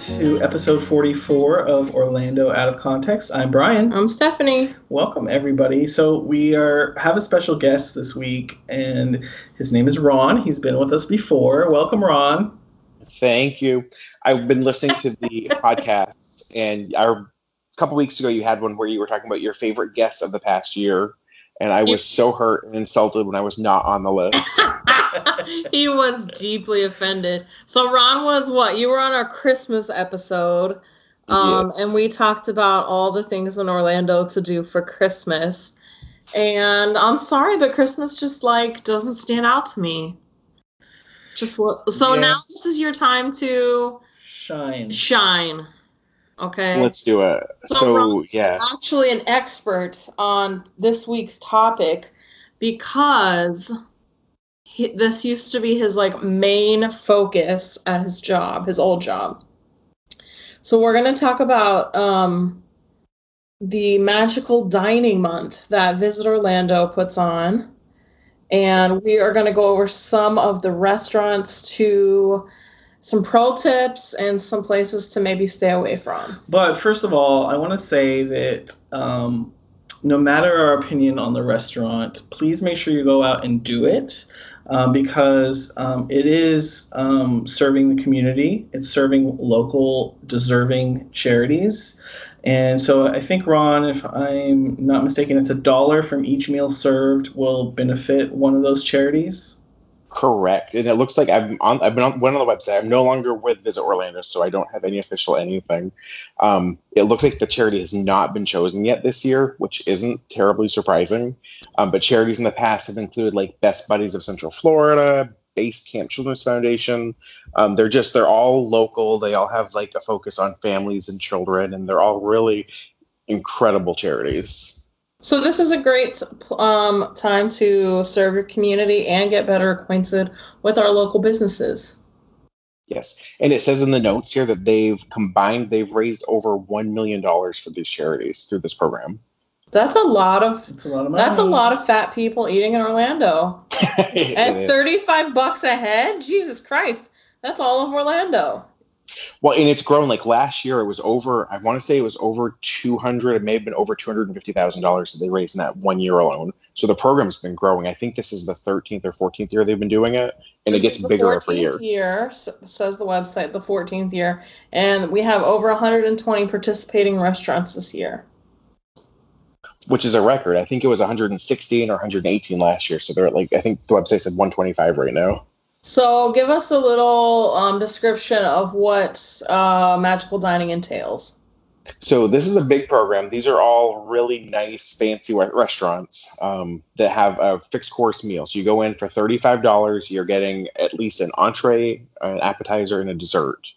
to episode 44 of Orlando Out of Context. I'm Brian. I'm Stephanie. Welcome everybody. So we are have a special guest this week, and his name is Ron. He's been with us before. Welcome, Ron. Thank you. I've been listening to the podcast, and our, a couple weeks ago you had one where you were talking about your favorite guests of the past year, and I was so hurt and insulted when I was not on the list. he was deeply offended. So Ron was what? You were on our Christmas episode. Um, Yes. and we talked about all the things in Orlando to do for Christmas. And I'm sorry, but Christmas just like doesn't stand out to me. Just what so Yeah. now this is your time to Shine. shine. Okay. Let's do it. So So yeah, actually an expert on this week's topic because he, this used to be his like main focus at his job, his old job. So we're going to talk about um, the magical dining month that Visit Orlando puts on. And we are going to go over some of the restaurants to some pro tips and some places to maybe stay away from. But first of all, I want to say that um, no matter our opinion on the restaurant, please make sure you go out and do it um, because um, it is um, serving the community. It's serving local, deserving charities. And so I think, Ron, if I'm not mistaken, it's a dollar from each meal served will benefit one of those charities. Correct. And it looks like I've on. I've been on went on the website. I'm no longer with Visit Orlando, so I don't have any official anything. Um, it looks like the charity has not been chosen yet this year, which isn't terribly surprising. Um, but charities in the past have included like Best Buddies of Central Florida, Base Camp Children's Foundation. Um, they're just they're all local. They all have like a focus on families and children, and they're all really incredible charities. So this is a great um, time to serve your community and get better acquainted with our local businesses. Yes, and it says in the notes here that they've combined they've raised over one million dollars for these charities through this program. That's a lot of It's a lot of money. that's a lot of fat people eating in Orlando. At 35 bucks a head? Jesus Christ. That's all of Orlando. Well, and it's grown. Like last year, it was over. I want to say it was over two hundred. It may have been over two hundred and fifty thousand dollars that they raised in that one year alone. So the program's been growing. I think this is the thirteenth or fourteenth year they've been doing it, and This it gets bigger every 14th year. year, says the website, the 14th year. And we have over 120 participating restaurants this year. which is a record. I think it was 116 or 118 last year. So they're at like I think the website said 125 right now. So give us a little um, description of what uh, magical dining entails. So this is a big program. These are all really nice, fancy re- restaurants um, that have a fixed course meal. So you go in for thirty-five dollars. You're getting at least an entree, an appetizer, and a dessert.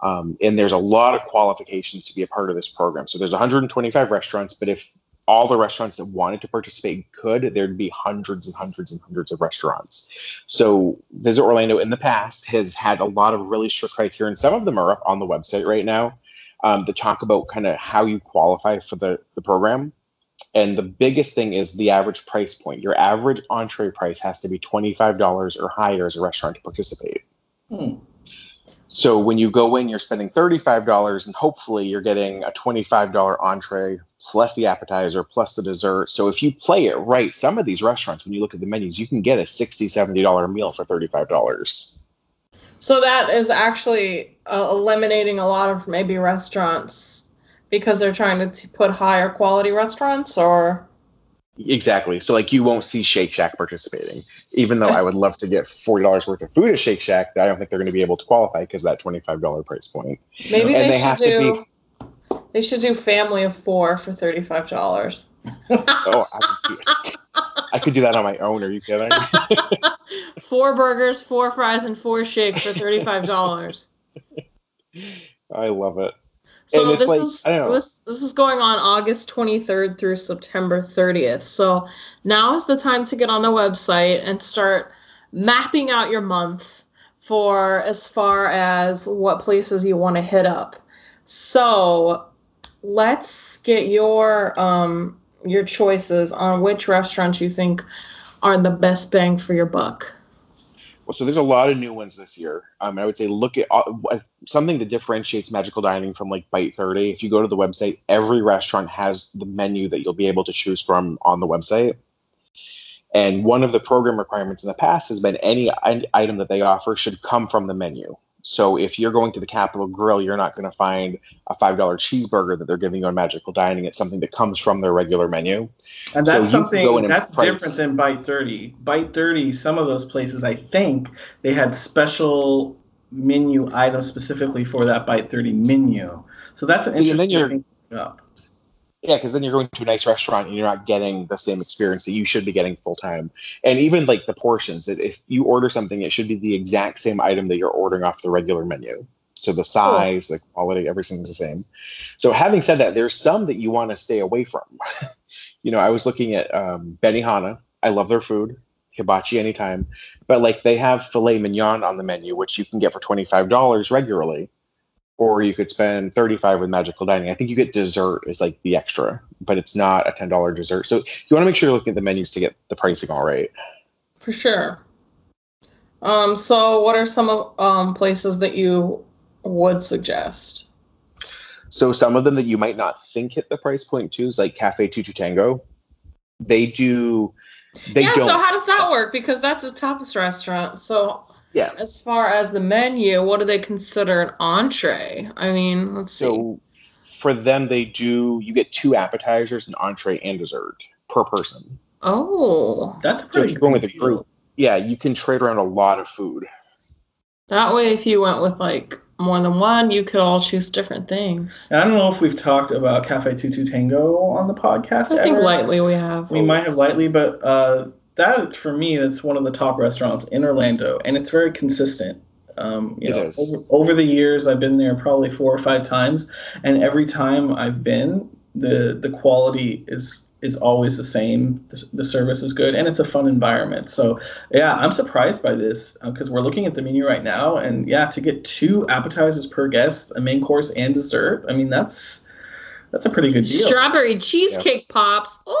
Um, and there's a lot of qualifications to be a part of this program. So there's 125 restaurants, but if all the restaurants that wanted to participate could, there'd be hundreds and hundreds and hundreds of restaurants. So Visit Orlando in the past has had a lot of really strict criteria, and some of them are up on the website right now um, talk about kind of how you qualify for the, the program. And the biggest thing is the average price point. Your average entree price has to be $25 or higher as a restaurant to participate. Hmm. So when you go in, you're spending $35 and hopefully you're getting a $25 entree plus the appetizer plus the dessert. So if you play it right, some of these restaurants, when you look at the menus, you can get a $60, $70 meal for $35. So that is actually uh, eliminating a lot of maybe restaurants because they're trying to t- put higher quality restaurants or Exactly. So like you won't see Shake Shack participating, even though I would love to get forty dollars worth of food at Shake Shack. I don't think they're going to be able to qualify because that twenty five dollar price point. maybe And they, they should do they should do family of four for thirty five dollars. Oh, I could, do, I could do that on my own. Are you kidding? four burgers, four fries, and four shakes for thirty five dollars. I love it. So this like- is I don't know. this, this is going on August 23rd through September 30th. So now is the time to get on the website and start mapping out your month for as far as what places you want to hit up. So let's get your um your choices on which restaurants you think are the best bang for your buck. So there's a lot of new ones this year. Um, I would say look at uh, something that differentiates magical dining from like Bite 30. If you go to the website, every restaurant has the menu that you'll be able to choose from on the website. And one of the program requirements in the past has been any item that they offer should come from the menu. So if you're going to the Capital Grille, you're not going to find a five dollar cheeseburger that they're giving you on Magical Dining. It's something that comes from their regular menu. And that's so something that's price. different than Bite Thirty. Bite Thirty, some of those places, I think they had special menu items specifically for that Bite Thirty menu. So that's an See, interesting thing up. Yeah, because then you're going to a nice restaurant and you're not getting the same experience that you should be getting full time. And even like the portions, that if you order something, it should be the exact same item that you're ordering off the regular menu. So the size, cool. the quality, everything's the same. So having said that, there's some that you want to stay away from. you know, I was looking at um, Benihana. I love their food, hibachi anytime, but like they have filet mignon on the menu, which you can get for twenty five dollars regularly or you could spend 35 with magical dining. I think you get dessert is like the extra but it's not a $10 dessert. So you want to make sure you're looking at the menus to get the pricing all right. For sure. Um, so what are some um, places that you would suggest? So some of them that you might not think hit the price point too is like cafe tutu tango. They do they yeah so how does that work because that's a tapas restaurant so yeah. As far as the menu, what do they consider an entree? I mean, let's so see. So for them, they do. You get two appetizers, an entree, and dessert per person. Oh, that's pretty. So if you're going with a group, yeah, you can trade around a lot of food. That way, if you went with like one than one, you could all choose different things. I don't know if we've talked about Cafe Tutu Tango on the podcast. I ever. think lightly we have. We might have lightly, but uh, that for me that's one of the top restaurants in Orlando, and it's very consistent. Um, you it know, over, over, the years, I've been there probably four or five times, and every time I've been, the the quality is is always the same. The, the service is good, and it's a fun environment. So yeah, I'm surprised by this because uh, we're looking at the menu right now, and yeah, to get two appetizers per guest, a main course and dessert. I mean, that's that's a pretty good deal. Strawberry cheesecake yeah. pops. Ooh!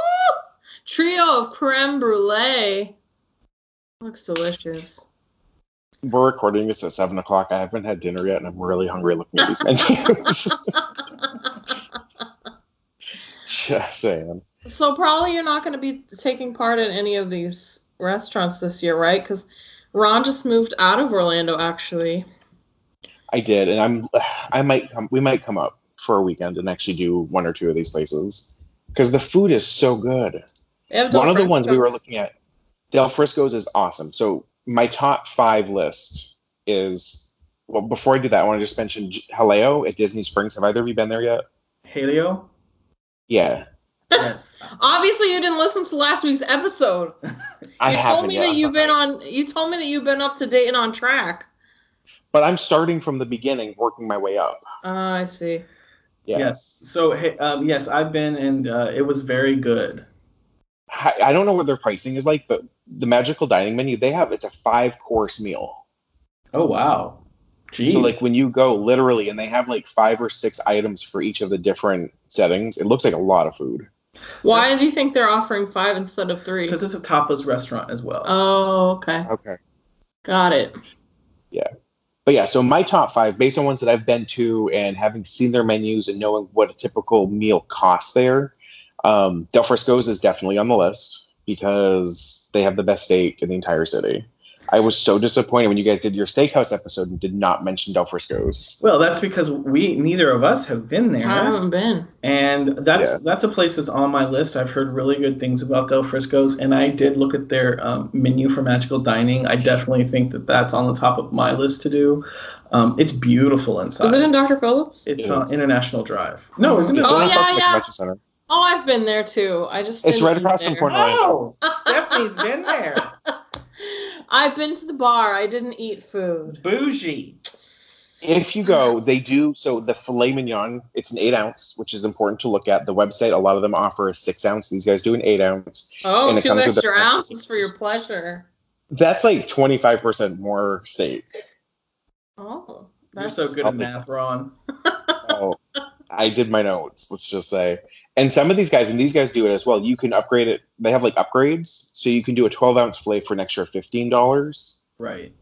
Trio of creme brulee. Looks delicious. We're recording this at seven o'clock. I haven't had dinner yet, and I'm really hungry looking at these menus. Just saying. So probably you're not going to be taking part in any of these restaurants this year, right? Because Ron just moved out of Orlando, actually. I did, and I'm. I might come. We might come up for a weekend and actually do one or two of these places because the food is so good. One of the ones we were looking at, Del Frisco's is awesome. So my top five list is well. Before I do that, I want to just mention Jaleo at Disney Springs. Have either of you been there yet? Jaleo. Yeah. Yes. Obviously, you didn't listen to last week's episode. I you told me yet. that you've been on. You told me that you've been up to date and on track. But I'm starting from the beginning, working my way up. Oh, I see. Yeah. Yes. So, um, yes, I've been, and uh, it was very good. I don't know what their pricing is like, but the magical dining menu they have it's a five course meal. Oh wow. Jeez. So like when you go literally and they have like five or six items for each of the different settings, it looks like a lot of food. Why do you think they're offering five instead of three? Because it's a tapas restaurant as well. Oh, okay. Okay. Got it. Yeah. But yeah, so my top five, based on ones that I've been to and having seen their menus and knowing what a typical meal costs there, um, Del Frisco's is definitely on the list because they have the best steak in the entire city. I was so disappointed when you guys did your steakhouse episode and did not mention Del Frisco's. Well, that's because we neither of us have been there. I haven't been. And that's yeah. that's a place that's on my list. I've heard really good things about Del Frisco's, and I did look at their um, menu for magical dining. I definitely think that that's on the top of my list to do. Um, it's beautiful inside. Is it in Dr. Phillips? It's on International Drive. No, isn't it? Oh, yeah, yeah. Center. Oh, I've been there too. I just it's right across from Port Oh, Stephanie's been there. I've been to the bar. I didn't eat food. Bougie. If you go, they do. So the filet mignon, it's an eight ounce, which is important to look at. The website, a lot of them offer a six ounce. These guys do an eight ounce. Oh, two extra ounces for your pleasure. That's like twenty five percent more steak. Oh, that's You're so good at math, Ron. oh, I did my notes. Let's just say and some of these guys, and these guys do it as well. You can upgrade it. They have like upgrades, so you can do a 12 ounce fillet for an extra fifteen dollars. Right.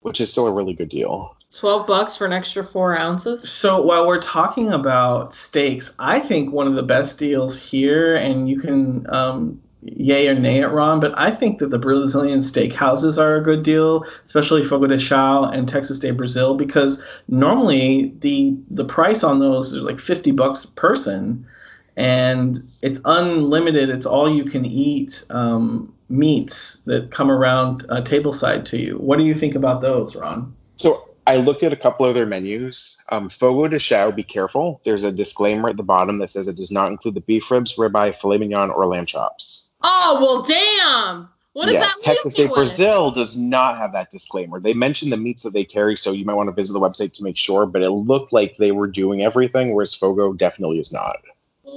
which is still a really good deal. 12 bucks for an extra four ounces. So while we're talking about steaks, I think one of the best deals here, and you can um, yay or nay it, Ron, but I think that the Brazilian steak houses are a good deal, especially Fogo de Chao and Texas de Brazil, because normally the the price on those is like 50 bucks a person, and it's unlimited. It's all you can eat um, meats that come around uh, tableside to you. What do you think about those, Ron? So I looked at a couple of their menus. Um, Fogo de Chao, be careful. There's a disclaimer at the bottom that says it does not include the beef ribs, ribeye, filet mignon, or lamb chops. Oh, well, damn. What does yes, that leave Texas me de with? Brazil does not have that disclaimer. They mention the meats that they carry, so you might want to visit the website to make sure. But it looked like they were doing everything, whereas Fogo definitely is not.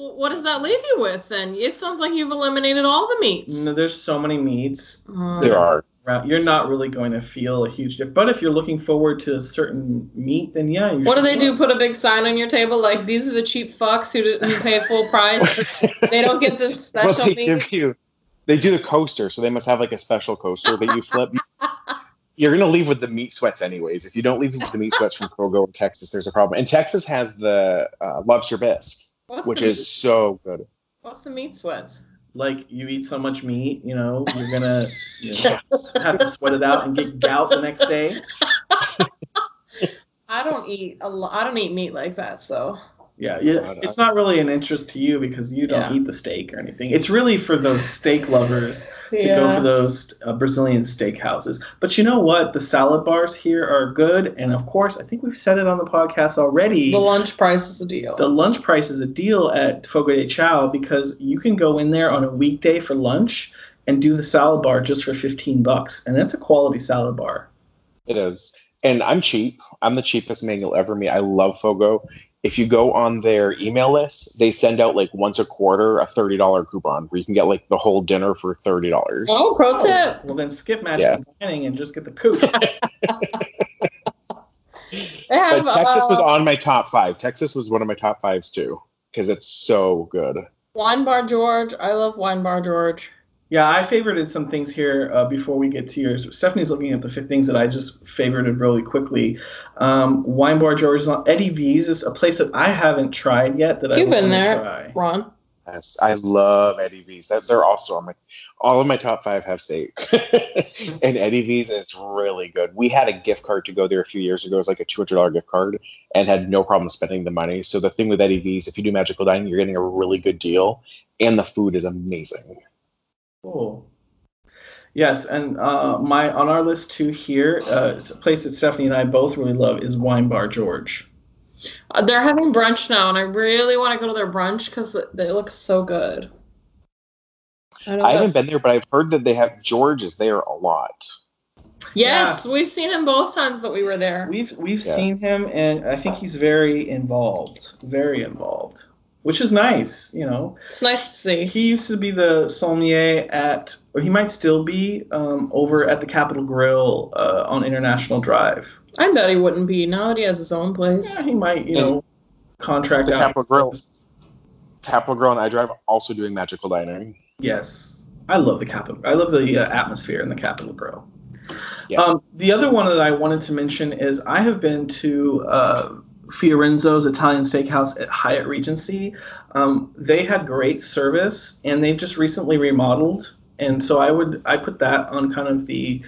Well, what does that leave you with then? It sounds like you've eliminated all the meats. No, there's so many meats. Mm. There are. you're not really going to feel a huge difference. But if you're looking forward to a certain meat, then yeah. You What do they do? go. Put a big sign on your table like these are the cheap fucks who didn't pay full price. they don't get this well, special they meat. give you. They do the coaster, so they must have like a special coaster that you flip. You're gonna leave with the meat sweats anyways. If you don't leave with the meat sweats from Fogo or Texas, there's a problem. And Texas has the uh, lobster bisque, What's which the is so good. what's the meat sweats? Like you eat so much meat, you know, you're gonna you know, have to sweat it out and get gout the next day. I don't eat a lot. I don't eat meat like that. So Yeah, yeah. God, It's not really an interest to you because you don't Yeah. eat the steak or anything. It's really for those steak lovers to go for those uh, Brazilian steakhouses. But you know what? The salad bars here are good, and of course, I think we've said it on the podcast already. the lunch price is a deal. the lunch price is a deal at Fogo de Chao because you can go in there on a weekday for lunch and do the salad bar just for 15 bucks and that's a quality salad bar It is. And I'm cheap. I'm the cheapest man you'll ever meet. I love Fogo. If you go on their email list, they send out like once a quarter a $30 coupon where you can get like the whole dinner for $30. oh, pro tip. well then skip magical dining and just get the coupe They have, But Texas was uh, on my top five. Texas was one of my top fives too because it's so good. Wine Bar George. I love Wine Bar George. Yeah i favorited some things here uh, before we get to yours stephanie's looking at the fi- things that i just favorited really quickly um, wine bar george's on eddie v's is a place that i haven't tried yet that You've i been there. try Ron. Yes, I love Eddie V's. That they're also on my all of my top five have steak, and Eddie V's is really good. We had a gift card to go there a few years ago. It was like a two hundred dollar gift card, and had no problem spending the money. So the thing with Eddie V's, if you do magical dining, you're getting a really good deal, and the food is amazing. Cool. Yes, and uh, my on our list too here, uh, it's a place that Stephanie and I both really love is Wine Bar George. Uh, They're having brunch now, and I really want to go to their brunch because they look so good. I, I haven't been there, but I've heard that they have George is there a lot. Yes, we've seen him both times that we were there. We've we've Yeah. seen him, and I think he's very involved, very involved, which is nice. You know, It's nice to see. he used to be the sommelier at, or he might still be um, over at the Capital Grille uh, on International Drive. I bet he wouldn't be now that he has his own place. Yeah, he might, you know, contract The out. Capital Grille. Capital Grille and I Drive also doing magical dining. Yes, I love the Capitol. I love the uh, atmosphere in the Capital Grille. Yeah. Um, the other one that I wanted to mention is I have been to uh, Fiorenzo's Italian Steakhouse at Hyatt Regency. Um, they had great service, and they've just recently remodeled, and so I would I put that on kind of the.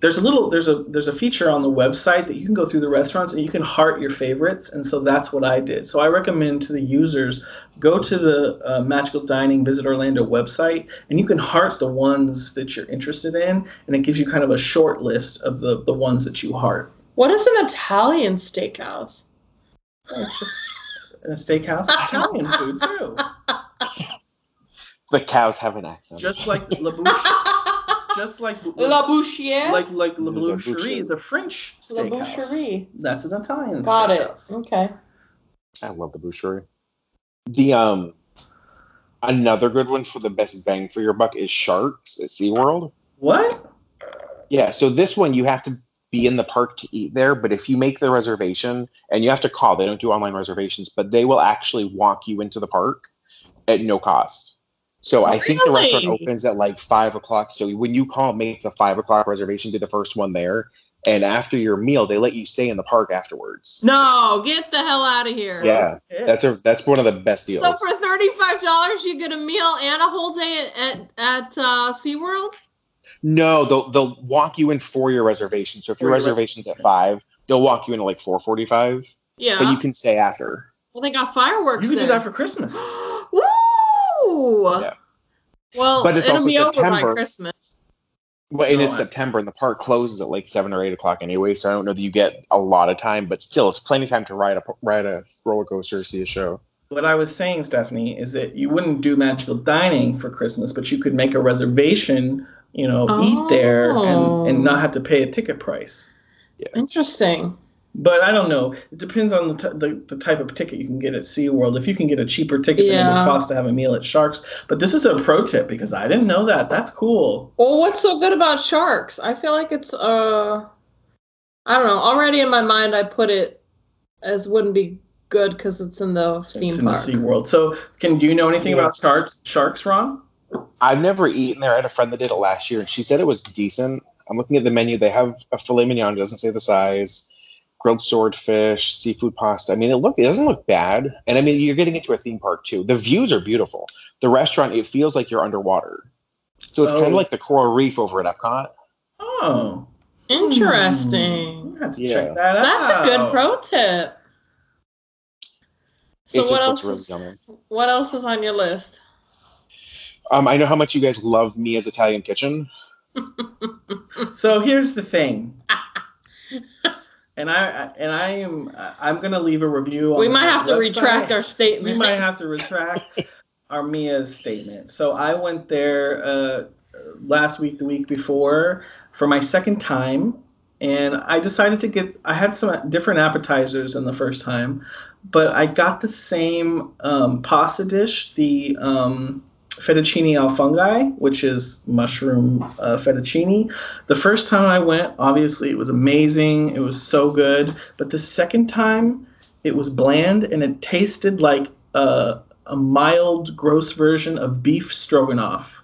There's a little there's a there's a feature on the website that you can go through the restaurants and you can heart your favorites, and so that's what I did. So I recommend to the users go to the uh, Magical Dining Visit Orlando website and you can heart the ones that you're interested in, and it gives you kind of a short list of the, the ones that you heart. What is an Italian steakhouse? It's just in a steakhouse, Italian food too, The cows have an accent. just like La Bouche, just like La Bouchiere? like like La La Boucherie, Boucherie. the French La steakhouse. Boucherie. That's an Italian. Got it. steakhouse. Okay. I love the boucherie. The um another good one for the best bang for your buck is Sharks at SeaWorld. What? Yeah, so this one you have to be in the park to eat there, but if you make the reservation and you have to call, they don't do online reservations, but they will actually walk you into the park at no cost. So I think the restaurant opens at like five o'clock. So when you call, make the five o'clock reservation, do the first one there, and after your meal, they let you stay in the park afterwards. No, get the hell out of here. Yeah, that's a that's one of the best deals. So for thirty-five dollars, you get a meal and a whole day at at, at uh, SeaWorld. No, they'll they'll walk you in for your reservation. So if your For your reservation's at five, they'll walk you in at like four forty five, Yeah. but you can stay after. well, they got fireworks You can do that for Christmas. Woo! Yeah. Well, But it's it'll also be over by Christmas. Well, and No, it's I- September, and the park closes at like seven or eight o'clock anyway. So I don't know that you get a lot of time, but still, it's plenty of time to ride a ride a roller coaster, see a show. What I was saying, Stephanie, is that you wouldn't do magical dining for Christmas, but you could make a reservation, you know, eat there Oh. and, and not have to pay a ticket price. Interesting. But I don't know. It depends on the, t- the, the type of ticket you can get at SeaWorld. If you can get a cheaper ticket than it Yeah. would cost to have a meal at Sharks. But this is a pro tip because I didn't know that. That's cool. Well, what's so good about sharks? I feel like it's uh, I don't know. Already in my mind, I put it as wouldn't be good because it's in the theme it's in park. the SeaWorld. So can do you know anything about sharks, sharks, Ron? I've never eaten there. I had a friend that did it last year, and she said it was decent. I'm looking at the menu. They have a filet mignon. It doesn't say the size. Grilled swordfish, seafood pasta. I mean, it look it doesn't look bad. And I mean, you're getting into a theme park too. The views are beautiful. The restaurant, it feels like you're underwater. So it's kind Oh. of like the coral reef over at Epcot. Oh. Interesting. Hmm. Have to Yeah. check that out. That's a good pro tip. So it what just else? looks Is, really yummy. what else is on your list? Um, I know how much you guys love Mia's Italian Kitchen. So here's the thing. And I and I am I'm gonna leave a review. On We the might have to website. retract our statement. We might have to retract our Mia's statement. So I went there uh, last week, the week before, for my second time, and I decided to get. I had some different appetizers than the first time, but I got the same um, pasta dish, the um, fettuccine al fungi, which is mushroom uh, fettuccine. The first time I went, obviously, it was amazing. It was so good. But the second time, it was bland and it tasted like a, a mild, gross version of beef stroganoff,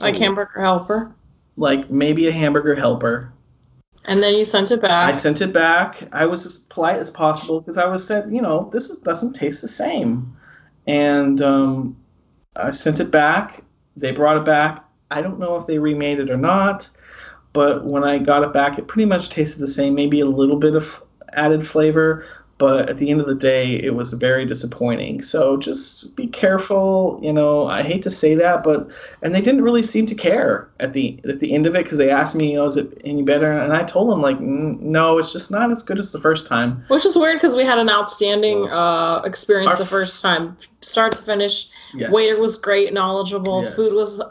like hamburger helper. like maybe a hamburger helper. And then you sent it back. I sent it back. I was as polite as possible because I was said, you know, this is, doesn't taste the same. And um, I sent it back. They brought it back. I don't know if they remade it or not, but when I got it back, it pretty much tasted the same, maybe a little bit of added flavor. But at the end of the day, it was very disappointing. So just be careful. You know, I hate to say that, but and they didn't really seem to care at the at the end of it because they asked me, "Oh, is it any better?" And I told them like, "Mm, "No, it's just not as good as the first time." Which is weird because we had an outstanding uh, experience Our- the first time, start to finish. Yes. Waiter was great, knowledgeable. Yes. Food was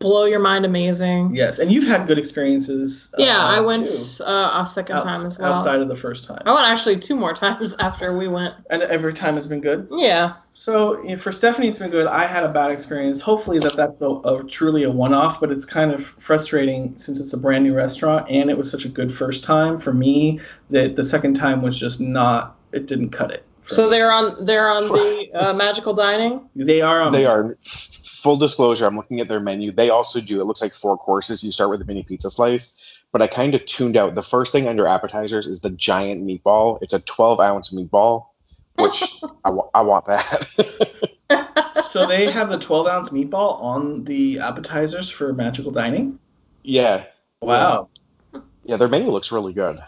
blow your mind amazing. Yes, and you've had good experiences. uh, Yeah, I went too, uh, a second out- time as well. outside of the first time, I went actually two more times after we went. and every time has been good. Yeah. So you know, for Stephanie, it's been good. I had a bad experience. Hopefully that that's a, a truly a one-off, but it's kind of frustrating since it's a brand new restaurant and it was such a good first time for me that the second time was just not. It didn't cut it. So me. they're on they're on the uh, magical dining. they are on They are full disclosure. I'm looking at their menu. They also do. It looks like four courses. You start with a mini pizza slice, but I kind of tuned out. The first thing under appetizers is the giant meatball. It's a 12 ounce meatball, which I, wa- I want that. so they have the 12 ounce meatball on the appetizers for magical dining. yeah, Wow. yeah. Their menu looks really good.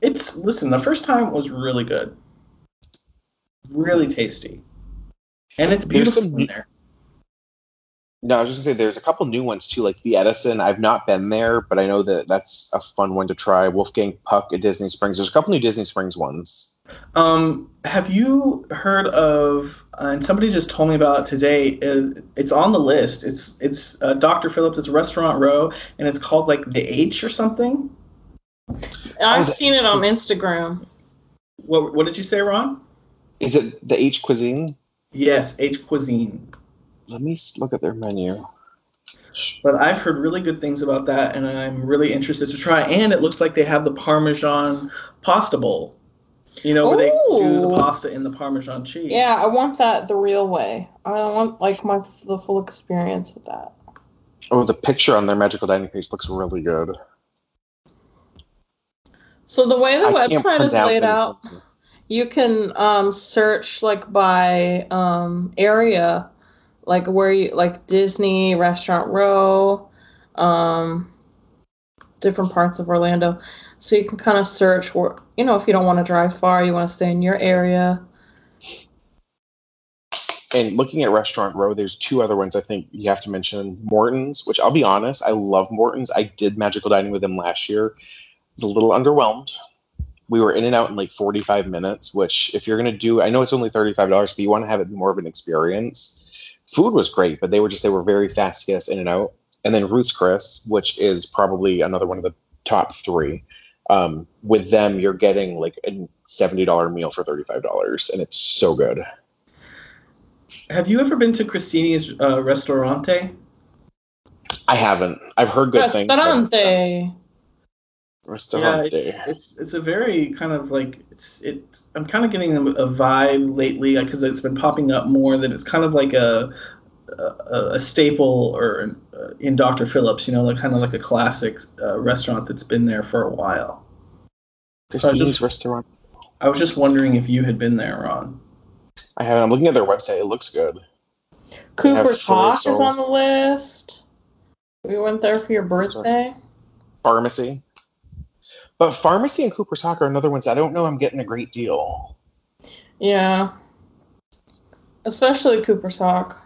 It's listen. The first time was really good, really tasty, and it's beautiful some- in there. No, I was just gonna say there's a couple new ones too, like the Edison. I've not been there, but I know that that's a fun one to try. Wolfgang Puck at Disney Springs. There's a couple new Disney Springs ones. Um, have you heard of? Uh, and somebody just told me about it today. uh, It's on the list. It's it's uh, Dr. Phillips. It's Restaurant Row, and it's called like the H or something. I've the seen it on Instagram. What what did you say, Ron? Is it the H Cuisine? Yes, H Cuisine. Let me look at their menu. But I've heard really good things about that, and I'm really interested to try. And it looks like they have the Parmesan pasta bowl. You know, where they do the pasta in the Parmesan cheese. Yeah, I want that the real way. I want like my the full experience with that. Oh, the picture on their magical dining page looks really good. So the way the I website is pronounce laid out, you can um, search like by um, area, like where you like Disney, Restaurant Row, um, different parts of Orlando. So you can kind of search where you know if you don't want to drive far, you want to stay in your area. And looking at Restaurant Row, there's two other ones I think you have to mention. Morton's, which I'll be honest, I love Morton's. I did magical dining with them last year. I was a little underwhelmed. We were in and out in like 45 minutes, which if you're gonna do, I know it's only $35, but you want to have it more of an experience. Food was great, but they were just they were very fast to get us in and out. And then Ruth's Chris, which is probably another one of the top three. Um, with them, you're getting like a $70 meal for $35, and it's so good. Have you ever been to Christini's uh, Ristorante? I haven't. I've heard good things. but I Ristorante. Yeah, it's, it's it's a very kind of like it's it's. I'm kind of getting a, a vibe lately because it's been popping up more that it's kind of like a a, a staple or uh, in Dr. Phillips, you know, like kind of like a classic uh, restaurant that's been there for a while. Christini's restaurant. I was just wondering if you had been there, Ron. I haven't. I'm looking at their website. It looks good. Cooper's Soy Hawk is on the list. We went there for your birthday. Pharmacy. But pharmacy and Cooper's Hawk are another ones I don't know. I'm getting a great deal. Yeah. Especially Cooper's Hawk.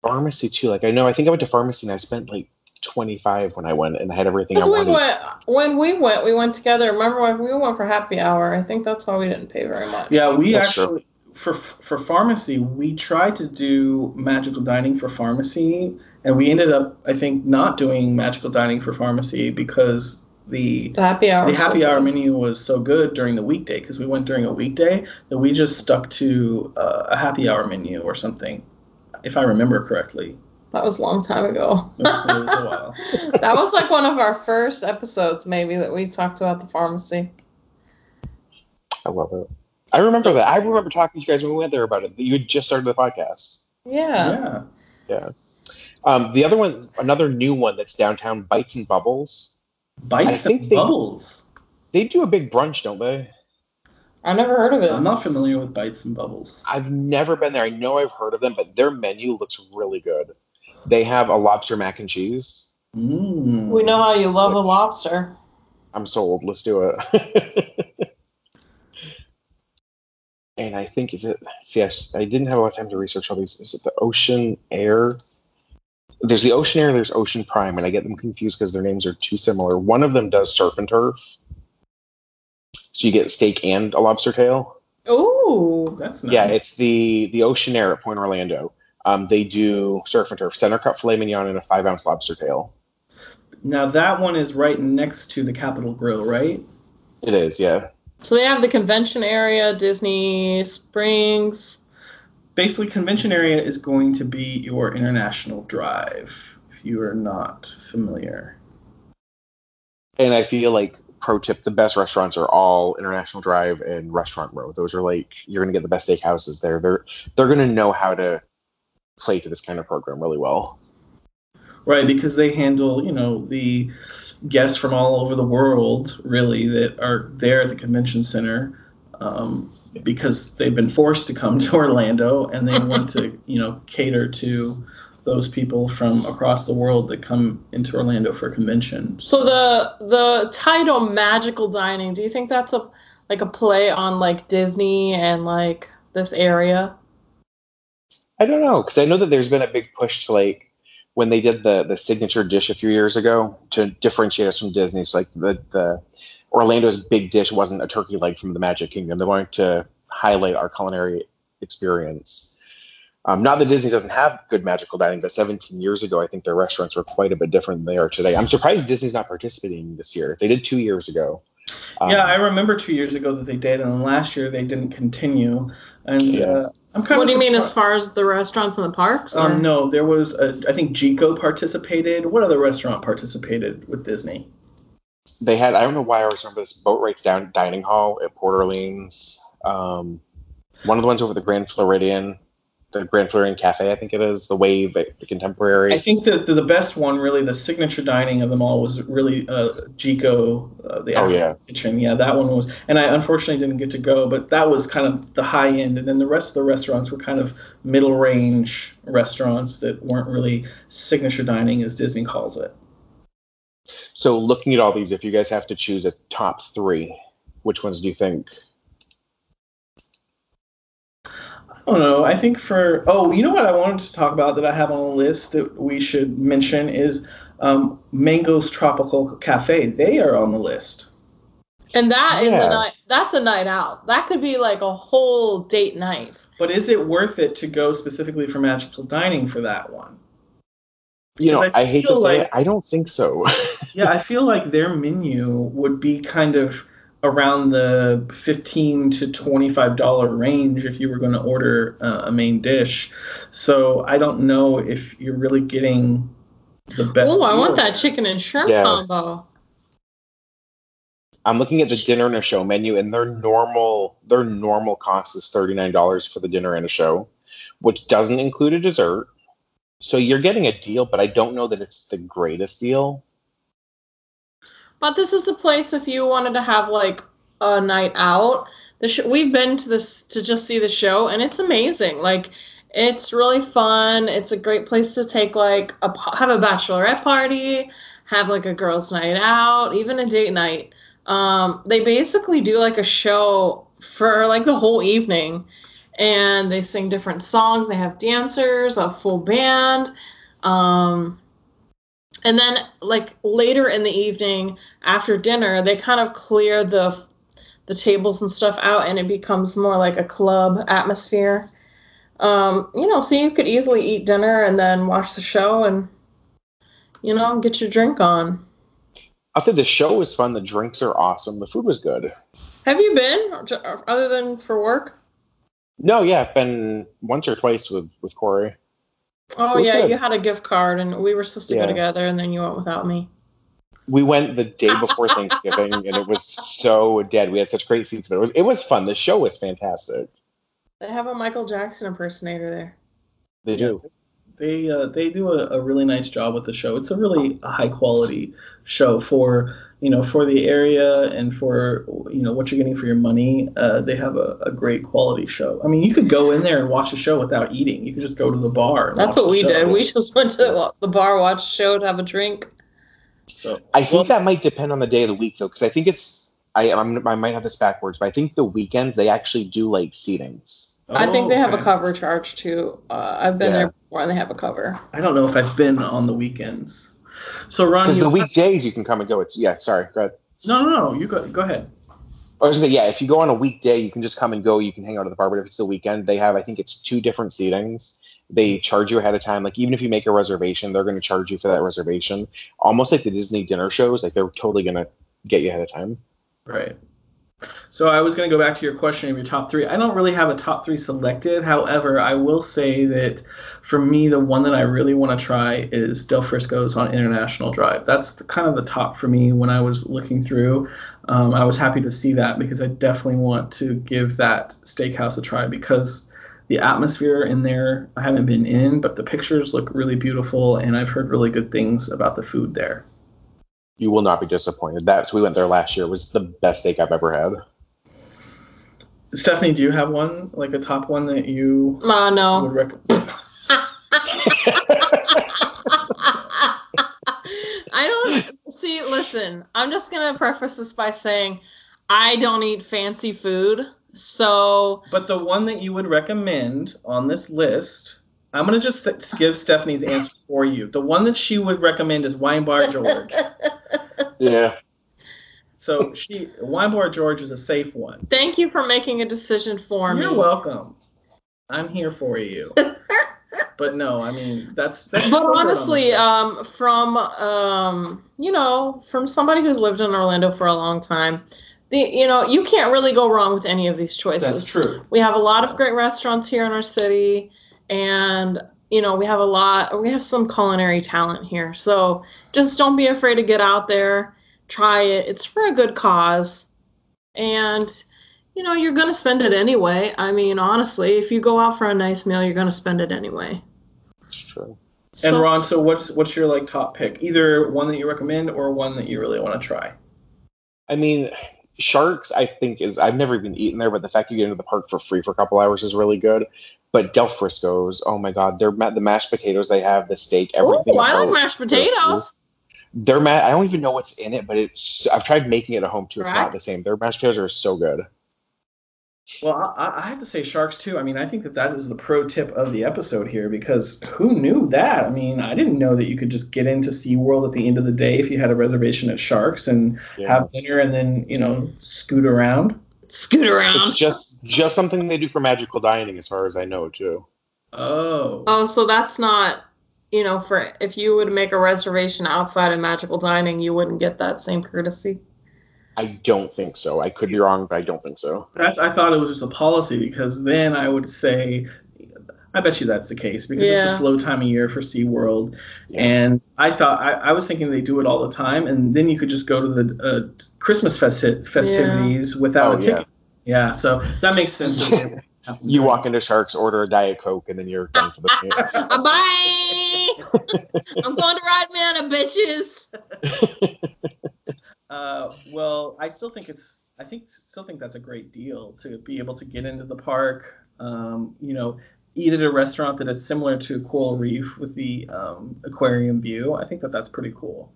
Pharmacy too. Like I know. I think I went to pharmacy and I spent like 25 when I went and I had everything I Because we wanted. went when we went, we went together. Remember when we went for happy hour? I think that's why we didn't pay very much. Yeah, we That's true. actually for for pharmacy we tried to do magical dining for pharmacy, and we ended up I think not doing magical dining for pharmacy because the The happy hour. the was so happy hour menu was so good during the weekday because we went during a weekday that we just stuck to uh, a happy hour menu or something, if I remember correctly. That was a long time ago. It was, a while. that was like one of our first episodes, maybe, that we talked about the pharmacy. I love it. I remember that. I remember talking to you guys when we went there about it. You had just started the podcast. Yeah. Yeah. Yeah. Um, the other one, another new one that's downtown, Bites and Bubbles. Bites I think and they- bubbles. They do a big brunch, don't they? I never heard of it. I'm not familiar with bites and bubbles. I've never been there. I know I've heard of them, but their menu looks really good. They have a lobster mac and cheese. Mm. we know how you love a lobster. I'm sold. Let's do it. and I think is it. See, I, I didn't have a lot of time to research all these. Is it the Ocean Air? There's the Oceanaire. There's Ocean Prime, and I get them confused because their names are too similar. One of them does surf and turf, so you get steak and a lobster tail. Ooh. That's nice. Yeah, it's the the Oceanaire at Pointe Orlando. Um, they do surf and turf, center cut filet mignon, and a five ounce lobster tail. Now that one is right next to the Capital Grille, right? It is, yeah. So they have the convention area, Disney Springs. Basically, convention area is going to be your international drive. If you are not familiar, And I feel like pro tip: the best restaurants are all International Drive and Restaurant Row. Those are like you're gonna get the best steakhouses there. They're they're gonna know how to play to this kind of program really well. right? Because they handle, you know, the guests from all over the world, really, that are there at the convention center, um, because they've been forced to come to Orlando, and they want to, you know, cater to those people from across the world that come into Orlando for conventions. So the the title Magical Dining, do you think that's a like a play on like Disney and like this area? I don't know because I know that there's been a big push to like when they did the the signature dish a few years ago to differentiate us from Disney. So like the the Orlando's big dish wasn't a turkey leg from the Magic Kingdom. They wanted to highlight our culinary experience. Um, not that Disney doesn't have good magical dining, but 17 years ago, I think their restaurants were quite a bit different than they are today. I'm surprised Disney's not participating this year. They did two years ago. Um, yeah, I remember two years ago that they did, and last year they didn't continue. And Yeah. uh, I'm kind What of. do you mean as far as the restaurants and the parks? Um, no, there was a, I think Jiko participated. What other restaurant participated with Disney? They had I don't know why I always remember this boat Boatwright's down dining hall at Port Orleans. Um, one of the ones over the Grand Floridian, the Grand Floridian Cafe, I think it is, the Wave, the Contemporary. I think that the, the best one, really, the signature dining of them all was really uh, Jiko, uh, the Oh, yeah. kitchen. Yeah, that one was, and I unfortunately didn't get to go, but that was kind of the high end, and then the rest of the restaurants were kind of middle range restaurants that weren't really signature dining, as Disney calls it. So looking at all these, if you guys have to choose a top three, which ones do you think? I don't know. I think for oh, you know what I wanted to talk about that I have on a list that we should mention is um, Mango's Tropical Cafe. They are on the list. And that is Yeah. a night. That's a night out. That could be like a whole date night. But is it worth it to go specifically for magical dining for that one? You know, I I, hate to feel say like- it, I don't think so. Yeah, I feel like their menu would be kind of around the fifteen to twenty-five dollar range if you were going to order uh, a main dish. So I don't know if you're really getting the best. Oh, I deal want that chicken and shrimp Yeah. combo. I'm looking at the dinner and a show menu, and their normal their normal cost is thirty nine dollars for the dinner and a show, which doesn't include a dessert. So you're getting a deal, but I don't know that it's the greatest deal. But this is the place if you wanted to have like a night out. The sh- we've been to this to just see the show, and it's amazing. Like, it's really fun. It's a great place to take like a have a bachelorette party, have like a girls' night out, even a date night. Um, they basically do like a show for like the whole evening, and they sing different songs. They have dancers, a full band. Um, and then like later in the evening after dinner they kind of clear the the tables and stuff out and it becomes more like a club atmosphere um, you know so you could easily eat dinner and then watch the show and you know get your drink on I'll say the show was fun. The drinks are awesome. The food was good. have you been or ju- or other than for work No, yeah, I've been once or twice with with Corey. oh yeah good. you had a gift card and we were supposed to Yeah. go together and then you went without me We went the day before Thanksgiving, and it was so dead. We had such great seats, but it was it was fun. The show was fantastic. they have a michael jackson impersonator there They do. They uh, they do a, a really nice job with the show. It's a really high quality show for you know for the area and for you know what you're getting for your money. Uh, they have a, a great quality show. I mean, you could go in there and watch the show without eating. You could just go to the bar. And that's watch what the we show. did we just went to the bar watch a show to have a drink So, I think well, that might depend on the day of the week, though, because I think it's. I I'm, I might have this backwards, but I think the weekends they actually do like seatings. I think they have a cover charge too. Uh, I've been Yeah. there before and they have a cover. I don't know if I've been on the weekends. So Ron, Because you the weekdays you can come and go. It's yeah. Sorry, go ahead. no, no, no, you go go ahead. I was gonna say yeah. If you go on a weekday, you can just come and go. You can hang out at the bar. But if it's the weekend, they have I think it's two different seatings. They charge you ahead of time. Like even if you make a reservation, they're going to charge you for that reservation. Almost like the Disney dinner shows. Like they're totally going to get you ahead of time. Right. So I was going to go back to your question of your top three. I don't really have a top three selected. However, I will say that for me, the one that I really want to try is Del Frisco's on International Drive. That's the, kind of the top for me when I was looking through. Um, I was happy to see that because I definitely want to give that steakhouse a try because the atmosphere in there, I haven't been in, but the pictures look really beautiful and I've heard really good things about the food there. You will not be disappointed. That's we went there last year. It was the best steak I've ever had. Stephanie, do you have one, like a top one that you Uh, would no. recommend? I don't see. Listen, I'm just gonna preface this by saying I don't eat fancy food, so But the one that you would recommend on this list, I'm gonna just give Stephanie's answer for you. The one that she would recommend is Wine Bar George. Yeah. So she Wine Bar George is a safe one. thank you for making a decision for me. You're welcome. I'm here for you. but no, I mean that's. that's but appropriate on the honestly, um, from um, you know, from somebody who's lived in Orlando for a long time, the you know, you can't really go wrong with any of these choices. that's true. We have a lot of great restaurants here in our city, and you know, we have a lot. We have some culinary talent here, so just don't be afraid to get out there try it. It's for a good cause. And you know, you're going to spend it anyway. I mean, honestly, if you go out for a nice meal, you're going to spend it anyway. It's true. And Ron, so what's what's your like top pick? Either one that you recommend or one that you really want to try. I mean, Sharks, I think is I've never even eaten there, but the fact you get into the park for free for a couple hours is really good. But Del Frisco's, oh my god, they're the mashed potatoes they have, the steak, everything. Oh, I like mashed potatoes. They're ma- I don't even know what's in it, but it's I've tried making it at home too. It's right. not the same. Their mashed potatoes are so good. Well, I, I, have to say sharks too. I mean, I think that that is the pro tip of the episode here because who knew that? I mean, I didn't know that you could just get into SeaWorld at the end of the day if you had a reservation at Sharks and yeah. have dinner and then, you know, scoot around. Scoot around. It's just just something they do for magical dining as far as I know too. Oh. Oh, so that's not you know, for if you would make a reservation outside of magical dining, you wouldn't get that same courtesy. I don't think so. I could be wrong, but I don't think so. That's I thought it was just a policy because then I would say I bet you that's the case because yeah. it's a slow time of year for SeaWorld. Yeah. And I thought I, I, was thinking they do it all the time and then you could just go to the uh, Christmas festi- festivities yeah. without oh, a ticket. Yeah. so that makes sense. you walk into Sharks, order a Diet Coke, and then you're done for the day. Bye. I'm going to ride man, bitches. Uh, well, I still think it's I think still think that's a great deal to be able to get into the park. Um, you know, eat at a restaurant that is similar to Coral Reef with the um, aquarium view. I think that that's pretty cool.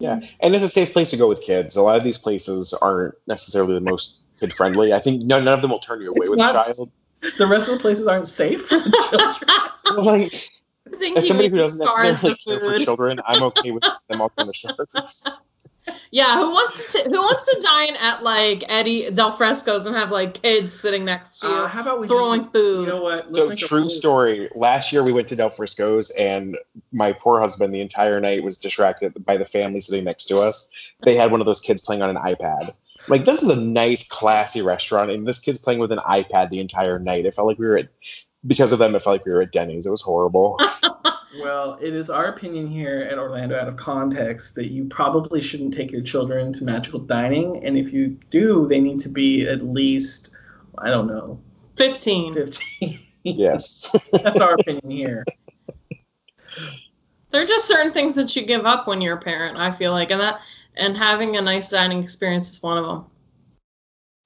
Yeah, and it's a safe place to go with kids. A lot of these places aren't necessarily the most kid friendly. I think none, none of them will turn you away it's with a child. The rest of the places aren't safe for the children. like, as somebody who doesn't necessarily care for children, I'm okay with them all going to sharks. Yeah, who wants to who wants to dine at like Eddie Del Frisco's and have like kids sitting next to you? Uh, how about we throwing just, food? You know what? so true story. Last year we went to Del Frisco's and my poor husband the entire night was distracted by the family sitting next to us. They had one of those kids playing on an iPad. Like this is a nice, classy restaurant, and this kid's playing with an iPad the entire night. It felt like we were at because of them. It felt like we were at Denny's. It was horrible. Well, it is our opinion here at Orlando Out of Context that you probably shouldn't take your children to magical dining, and if you do, they need to be at least, I don't know, 15. 15. Yes. That's our opinion here. There are just certain things that you give up when you're a parent, I feel like, and that and having a nice dining experience is one of them.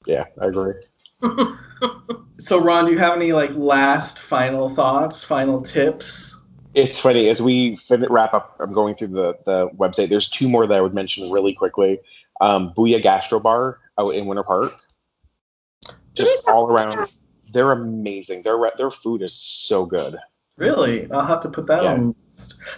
Yeah, I agree. so Ron, do you have any like last final thoughts, final tips? It's funny as we fin- wrap up. I'm going through the the website. There's two more that I would mention really quickly. Um, Bulla Gastrobar out in Winter Park, just all around. They're amazing. Their their food is so good. Really, I'll have to put that yeah. on.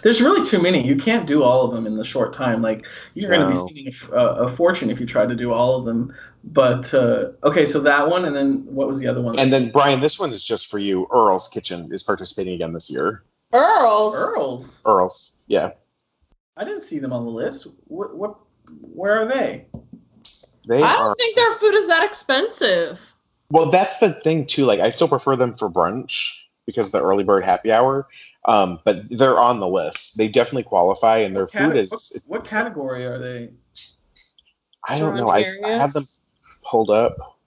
There's really too many. You can't do all of them in the short time. Like you're no. going to be spending a, a, fortune if you try to do all of them. But uh, okay, so that one, and then what was the other one? And then Brian, this one is just for you. Earl's Kitchen is participating again this year. Earls. Earls. Earls. Yeah. I didn't see them on the list. What? What? Where are they? They. I don't are, think their food is that expensive. Well, that's the thing too. Like, I still prefer them for brunch because the early bird happy hour. Um, but they're on the list. They definitely qualify, and their food is. What, what, category are they? I don't know. I, I have them pulled up.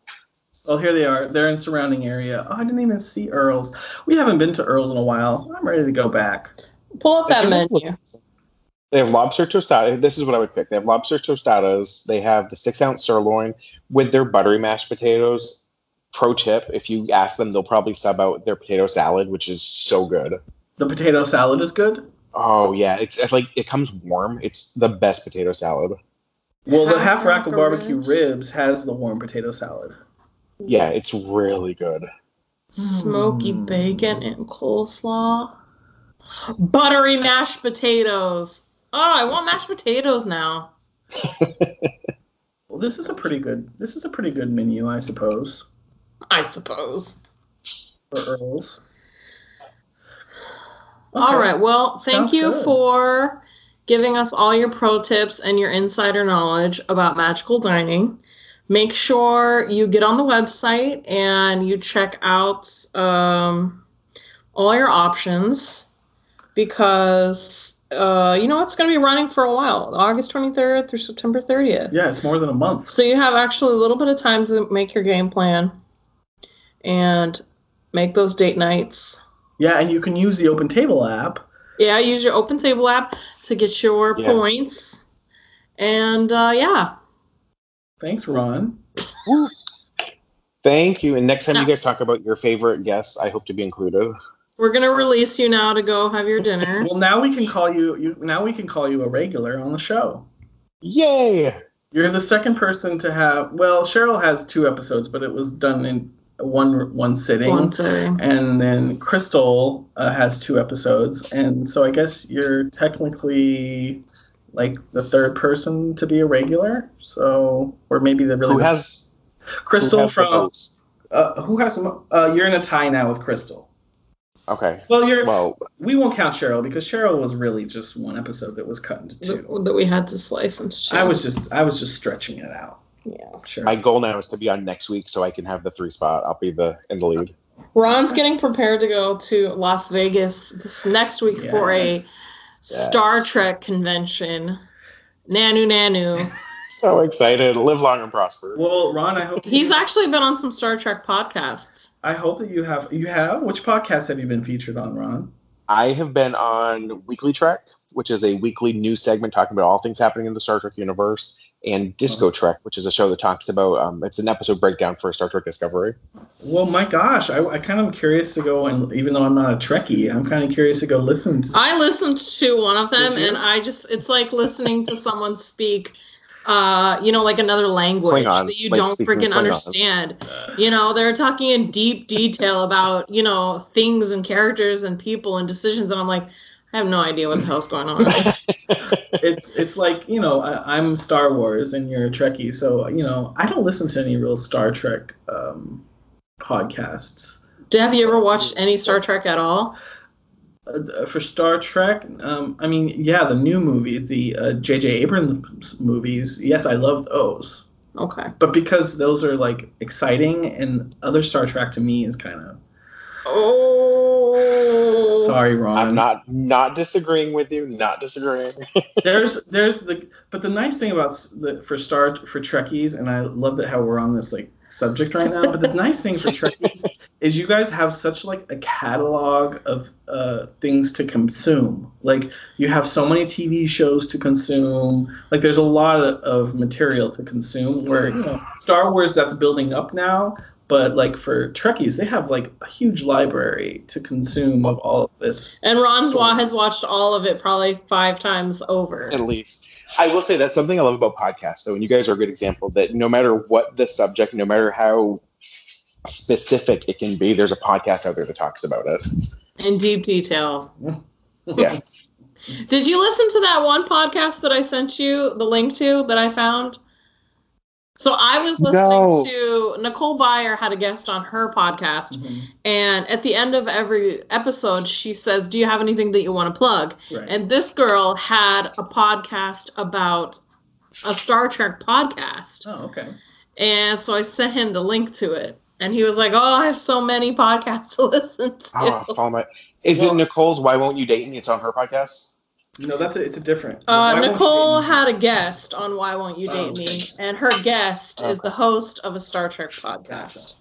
Oh, here they are. They're in surrounding area. Oh, I didn't even see Earl's. We haven't been to Earl's in a while. I'm ready to go back. Pull up that menu. They have lobster tostada. This is what I would pick. They have lobster tostadas. They have the six ounce sirloin with their buttery mashed potatoes. Pro tip: if you ask them, they'll probably sub out their potato salad, which is so good. The potato salad is good. Oh yeah, it's, it's like it comes warm. It's the best potato salad. Well, the half rack of barbecue ribs. ribs has the warm potato salad. Yeah, it's really good. Smoky mm. bacon and coleslaw. Buttery mashed potatoes. Oh, I want mashed potatoes now. well, this is a pretty good. This is a pretty good menu, I suppose. I suppose. For Earls. Okay. All right. Well, thank Sounds you good. for giving us all your pro tips and your insider knowledge about magical dining make sure you get on the website and you check out um, all your options because uh, you know, it's going to be running for a while, August 23rd through September 30th. Yeah, it's more than a month. So you have actually a little bit of time to make your game plan and make those date nights. Yeah, and you can use the Open Table app. Yeah, use your Open Table app to get your Yeah. points. And uh, yeah, Thanks, Ron. Thank you. And next time No. you guys talk about your favorite guests, I hope to be included. we're going to release you now to go have your dinner. Well, now we can call you. You now we can call you a regular on the show. Yay! You're the second person to have. Well, Cheryl has two episodes, but it was done in one one sitting. One thing. And then Crystal uh, has two episodes, and so I guess you're technically like the third person to be a regular. So, or maybe the really Who has Crystal who has from most? uh, who has some. Uh, you're in a tie now with Crystal. Okay. Well, you're. Well, we won't count Cheryl because Cheryl was really just one episode that was cut into two. That that we had to slice into two. I was just I was just stretching it out. Yeah. Sure. my goal now is to be on next week so I can have the three spot. I'll be the in the lead. Ron's getting prepared to go to Las Vegas this next week for a Yes. Star Trek convention. Nanu Nanu. So excited! Live long and prosper. Well, Ron, I hope He's you, actually been on some Star Trek podcasts. I hope that you have you have which podcast have you been featured on, Ron? I have been on Weekly Trek, which is a weekly news segment talking about all things happening in the Star Trek universe, and Disco Trek, which is a show that talks about. Um, it's an episode breakdown for Star Trek Discovery. Well, my gosh, I, I kind of am curious to go and even though I'm not a Trekkie, I'm kind of curious to go listen. To, I listened to one of them and I just it's like listening to someone speak uh you know like another language Klingon, that you like don't speaking freaking Klingon. understand. You know, they're talking in deep detail about, you know, things and characters and people and decisions and I'm like I have no idea what the hell's going on. it's it's like you know I, I'm Star Wars and you're a Trekkie, so you know I don't listen to any real Star Trek um, podcasts. Have you ever watched any Star Trek at all? Uh, for Star Trek, um, I mean, yeah, the new movie, the uh, J.J. Abrams movies. Yes, I love those. Okay. but because those are like exciting and other Star Trek to me is kind of Oh. sorry, Ron. I'm not not disagreeing with you. Not disagreeing. There's there's the but the nice thing about the for Star for Trekkies and I love that how we're on this like subject right now. But the nice thing for Trekkies is you guys have such like a catalog of uh, things to consume. Like you have so many TV shows to consume. Like there's a lot of, of material to consume. Where you know Star Wars that's building up now, but like for Trekkies they have like a huge library to consume of all of this. And Ron So- Wa has watched all of it probably five times over. At least. I will say that's something I love about podcasts, though, and you guys are a good example that no matter what the subject, no matter how specific it can be, there's a podcast out there that talks about it. In deep detail. Yeah. Did you listen to that one podcast that I sent you the link to that I found? So I was listening No. to Nicole Byer had a guest on her podcast, Mhm. and at the end of every episode, she says, "Do you have anything that you want to plug?" Right. And this girl had a podcast about a Star Trek podcast, oh, okay. and so I sent him the link to it, and he was like, "Oh, I have so many podcasts to listen to." Oh, follow my. Is Well- it Nicole's Why Won't You Date Me? It's on her podcast. No, that's a, it's a different. Uh, Nicole had a guest on Why Won't You Oh, Date Me, and her guest is the host of a Star Trek podcast.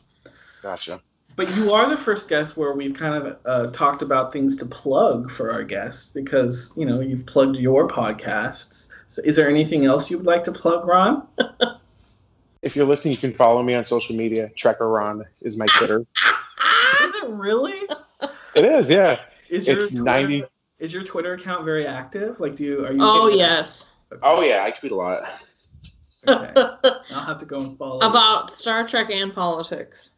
Gotcha. But you are the first guest where we've kind of uh, talked about things to plug for our guests because you know you've plugged your podcasts. So is there anything else you would like to plug, Ron? If you're listening, you can follow me on social media. Trekker Ron is my Twitter. Is it really? It is, yeah. Is your It's Twitter, 90 Is your Twitter account very active? Like, do you are you? Oh hitting- yes, Oh yeah, I tweet a lot. Okay. I'll have to go and follow. about Star Trek and politics.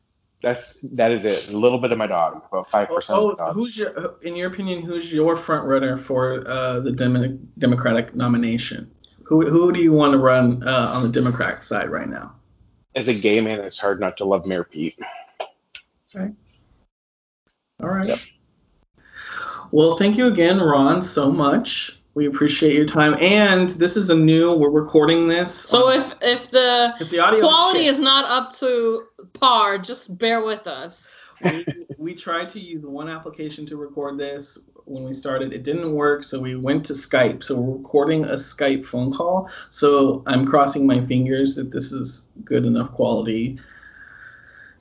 That's that is it. A little bit of my dog, about five Oh, percent. oh, who's your? In your opinion, who's your front runner for uh, the Demo- Democratic nomination? Who who do you want to run uh, on the Democratic side right now? As a gay man, it's hard not to love Mayor Pete. All right. Well, thank you again, Ron, so much. We appreciate your time. And this is a new. We're recording this. So on- if if the if the audio quality shit, is not up to par, just bear with us. we, we tried to use one application to record this. When we started. It didn't work, so we went to Skype. So we're recording a Skype phone call. So I'm crossing my fingers that this is good enough quality.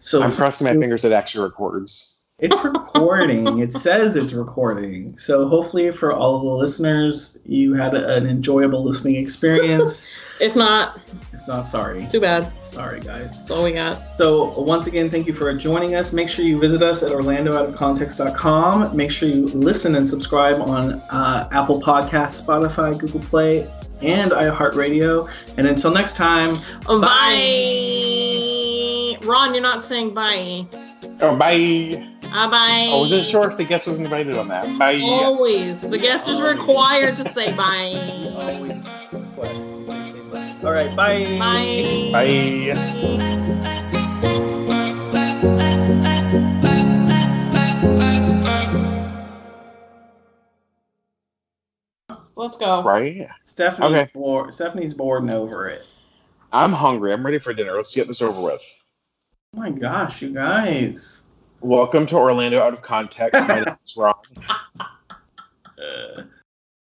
So I'm crossing my fingers it actually records. It's recording. it says it's recording. So hopefully for all of the listeners, you had an enjoyable listening experience. If not, if not, sorry. too bad. Sorry, guys. That's all we got. So once again, thank you for joining us. Make sure you visit us at orlandooutofcontext.com. Make sure you listen and subscribe on uh, Apple Podcasts, Spotify, Google Play, and iHeartRadio. And until next time, Bye. Ron, you're not saying bye. Oh, bye. Uh, bye bye. I wasn't sure if the guest was invited on that. Bye. Always. The guest is required to say bye. always to say bye. All right, bye. Bye. Bye. Let's go. Right? Stephanie's Okay. bored. Stephanie's bored and over it. I'm hungry. I'm ready for dinner. Let's get this over with. Oh my gosh, you guys. Welcome to Orlando Out of Context. My name is Ron.